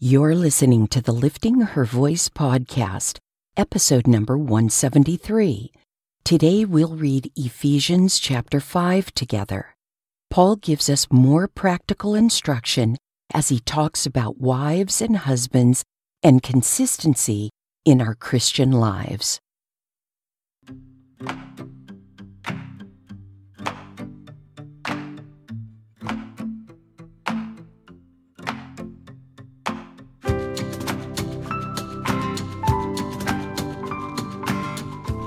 You're listening to the Lifting Her Voice podcast, episode number 173. Today we'll read Ephesians chapter 5 together. Paul gives us more practical instruction as he talks about wives and husbands and consistency in our Christian lives.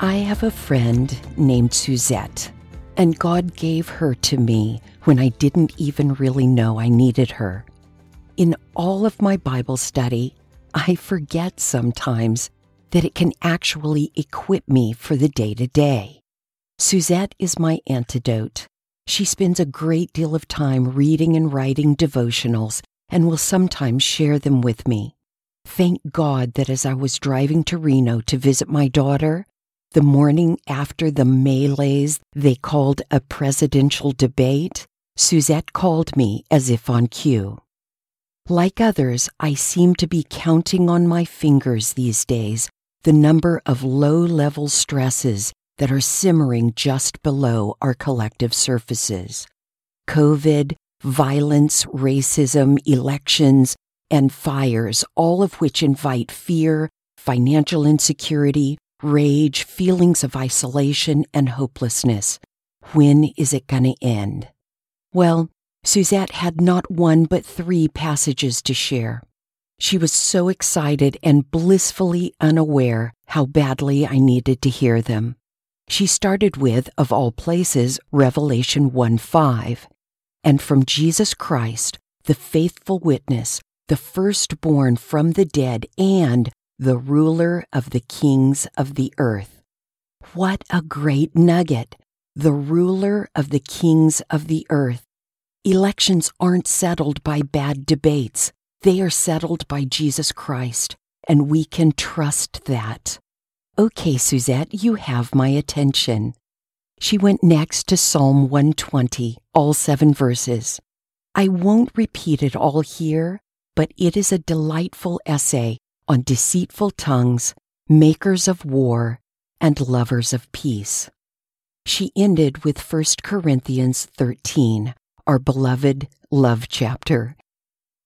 I have a friend named Suzette, and God gave her to me when I didn't even really know I needed her. In all of my Bible study, I forget sometimes that it can actually equip me for the day to day. Suzette is my antidote. She spends a great deal of time reading and writing devotionals and will sometimes share them with me. Thank God that as I was driving to Reno to visit my daughter, the morning after the melees they called a presidential debate, Suzette called me as if on cue. Like others, I seem to be counting on my fingers these days the number of low level stresses that are simmering just below our collective surfaces. COVID, violence, racism, elections, and fires, all of which invite fear, financial insecurity, rage, feelings of isolation, and hopelessness. When is it going to end? Well, Suzette had not one but three passages to share. She was so excited and blissfully unaware how badly I needed to hear them. She started with, of all places, Revelation 1 5. And from Jesus Christ, the faithful witness, the firstborn from the dead, and the ruler of the kings of the earth. What a great nugget! The ruler of the kings of the earth. Elections aren't settled by bad debates. They are settled by Jesus Christ, and we can trust that. Okay, Suzette, you have my attention. She went next to Psalm 120, all seven verses. I won't repeat it all here, but it is a delightful essay on deceitful tongues, makers of war, and lovers of peace. She ended with 1 Corinthians 13, our beloved love chapter.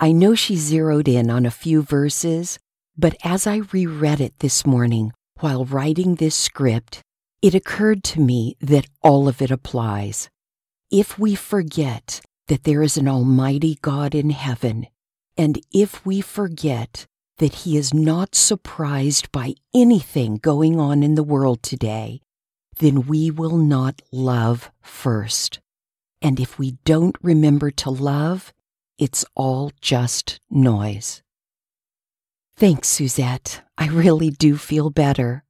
I know she zeroed in on a few verses, but as I reread it this morning while writing this script, it occurred to me that all of it applies. If we forget that there is an Almighty God in heaven, and if we forget that he is not surprised by anything going on in the world today, then we will not love first. And if we don't remember to love, it's all just noise. Thanks, Suzette. I really do feel better.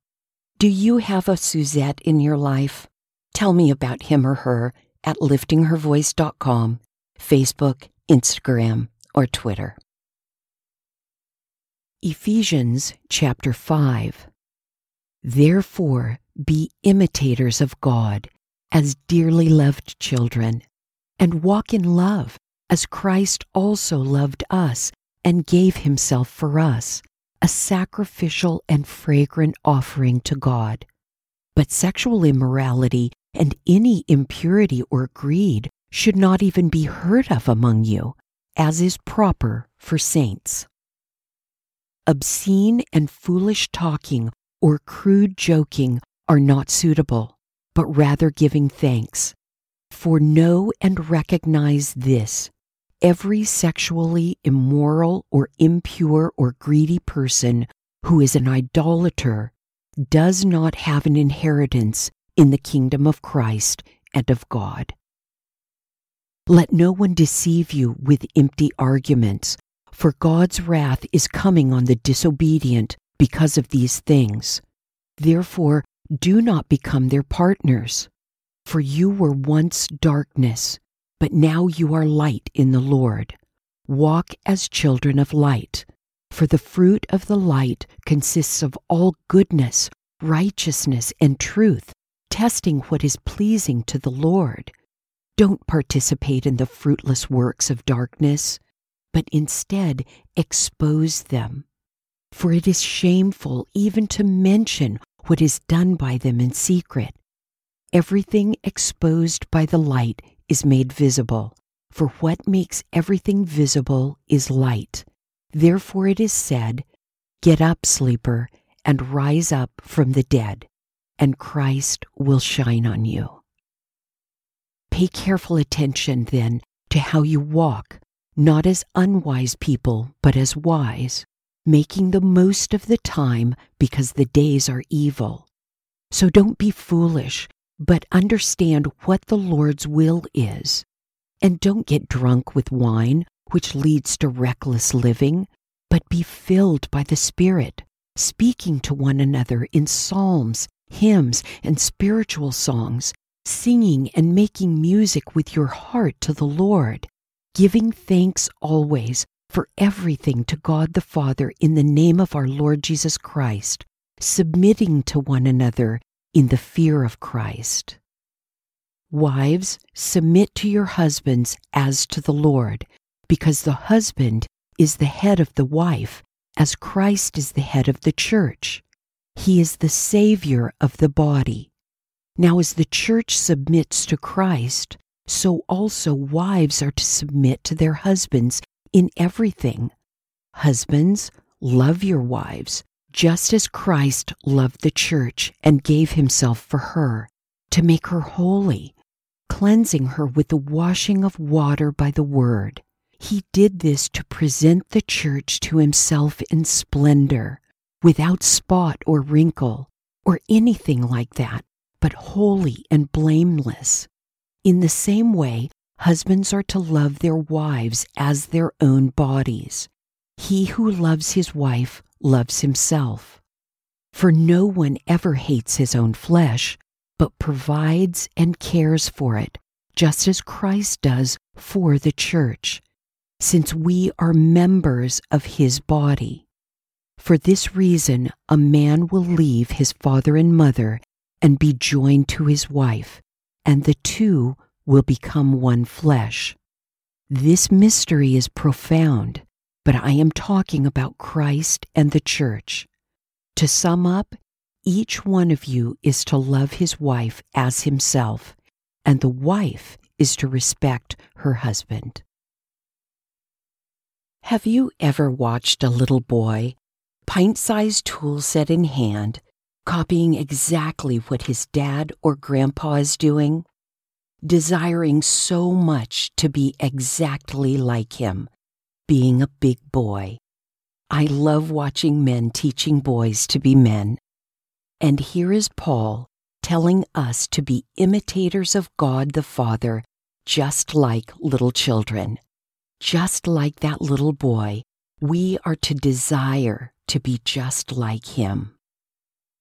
Do you have a Suzette in your life? Tell me about him or her at liftinghervoice.com, Facebook, Instagram, or Twitter. Ephesians chapter 5. Therefore, be imitators of God as dearly loved children, and walk in love as Christ also loved us and gave himself for us, a sacrificial and fragrant offering to God. But sexual immorality and any impurity or greed should not even be heard of among you, as is proper for saints. Obscene and foolish talking or crude joking are not suitable, but rather giving thanks. For know and recognize this every sexually immoral or impure or greedy person who is an idolater does not have an inheritance in the kingdom of Christ and of God. Let no one deceive you with empty arguments, for God's wrath is coming on the disobedient because of these things. Therefore, do not become their partners. For you were once darkness, but now you are light in the Lord. Walk as children of light, for the fruit of the light consists of all goodness, righteousness, and truth, testing what is pleasing to the Lord. Don't participate in the fruitless works of darkness, but instead expose them. For it is shameful even to mention what is done by them in secret. Everything exposed by the light is made visible, for what makes everything visible is light. Therefore it is said, Get up, sleeper, and rise up from the dead, and Christ will shine on you. Pay careful attention, then, to how you walk, not as unwise people, but as wise, making the most of the time because the days are evil. So don't be foolish, but understand what the Lord's will is. And don't get drunk with wine, which leads to reckless living, but be filled by the Spirit, speaking to one another in psalms, hymns, and spiritual songs singing and making music with your heart to the Lord, giving thanks always for everything to God the Father in the name of our Lord Jesus Christ, submitting to one another in the fear of Christ. Wives, submit to your husbands as to the Lord, because the husband is the head of the wife, as Christ is the head of the church. He is the Savior of the body. Now, as the church submits to Christ, so also wives are to submit to their husbands in everything. Husbands, love your wives, just as Christ loved the church and gave himself for her, to make her holy, cleansing her with the washing of water by the word. He did this to present the church to himself in splendor, without spot or wrinkle, or anything like that but holy and blameless. In the same way, husbands are to love their wives as their own bodies. He who loves his wife loves himself. For no one ever hates his own flesh, but provides and cares for it, just as Christ does for the church, since we are members of his body. For this reason, a man will leave his father and mother and be joined to his wife, and the two will become one flesh. This mystery is profound, but I am talking about Christ and the church. To sum up, each one of you is to love his wife as himself, and the wife is to respect her husband. Have you ever watched a little boy, pint sized tool set in hand, copying exactly what his dad or grandpa is doing, desiring so much to be exactly like him, being a big boy. I love watching men teaching boys to be men. And here is Paul telling us to be imitators of God the Father, just like little children. Just like that little boy, we are to desire to be just like him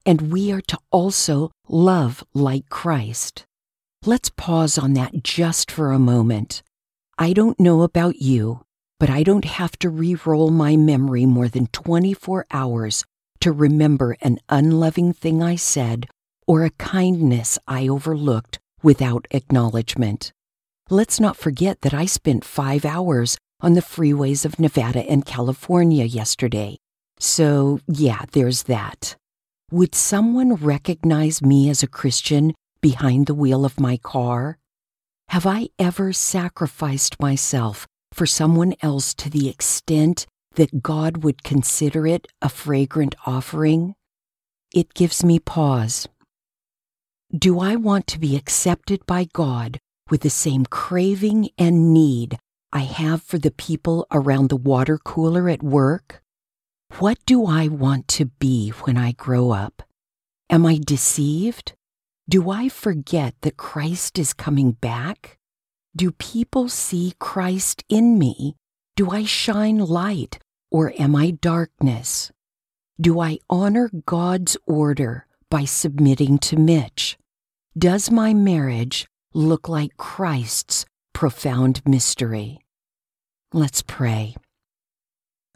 and we are to also love like Christ. Let's pause on that just for a moment. I don't know about you, but I don't have to re roll my memory more than 24 hours to remember an unloving thing I said or a kindness I overlooked without acknowledgement. Let's not forget that I spent five hours on the freeways of Nevada and California yesterday. So, yeah, there's that. Would someone recognize me as a Christian behind the wheel of my car? Have I ever sacrificed myself for someone else to the extent that God would consider it a fragrant offering, it gives me pause. Do I want to be accepted by God with the same craving and need I have for the people around the water cooler at work? What do I want to be when I grow up? Am I deceived? Do I forget that Christ is coming back? Do people see Christ in me? Do I shine light or am I darkness? Do I honor God's order by submitting to Mitch? Does my marriage look like Christ's profound mystery? Let's pray.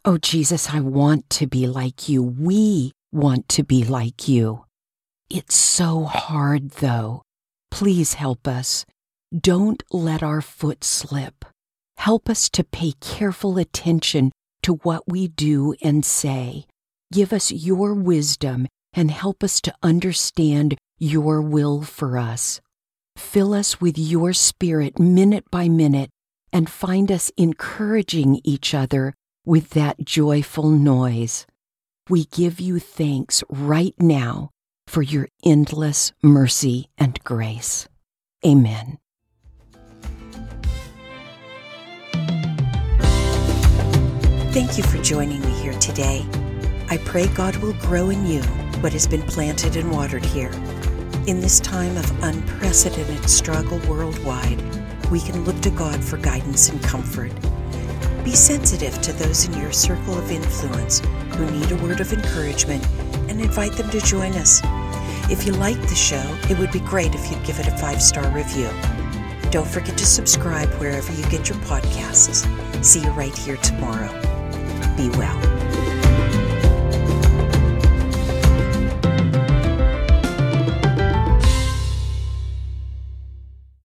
Oh, Jesus, I want to be like you. We want to be like you. It's so hard, though. Please help us. Don't let our foot slip. Help us to pay careful attention to what we do and say. Give us your wisdom and help us to understand your will for us. Fill us with your spirit minute by minute and find us encouraging each other with that joyful noise. We give you thanks right now for your endless mercy and grace. Amen. Thank you for joining me here today. I pray God will grow in you what has been planted and watered here. In this time of unprecedented struggle worldwide, we can look to God for guidance and comfort. Be sensitive to those in your circle of influence who need a word of encouragement and invite them to join us. If you like the show, it would be great if you'd give it a five star review. Don't forget to subscribe wherever you get your podcasts. See you right here tomorrow. Be well.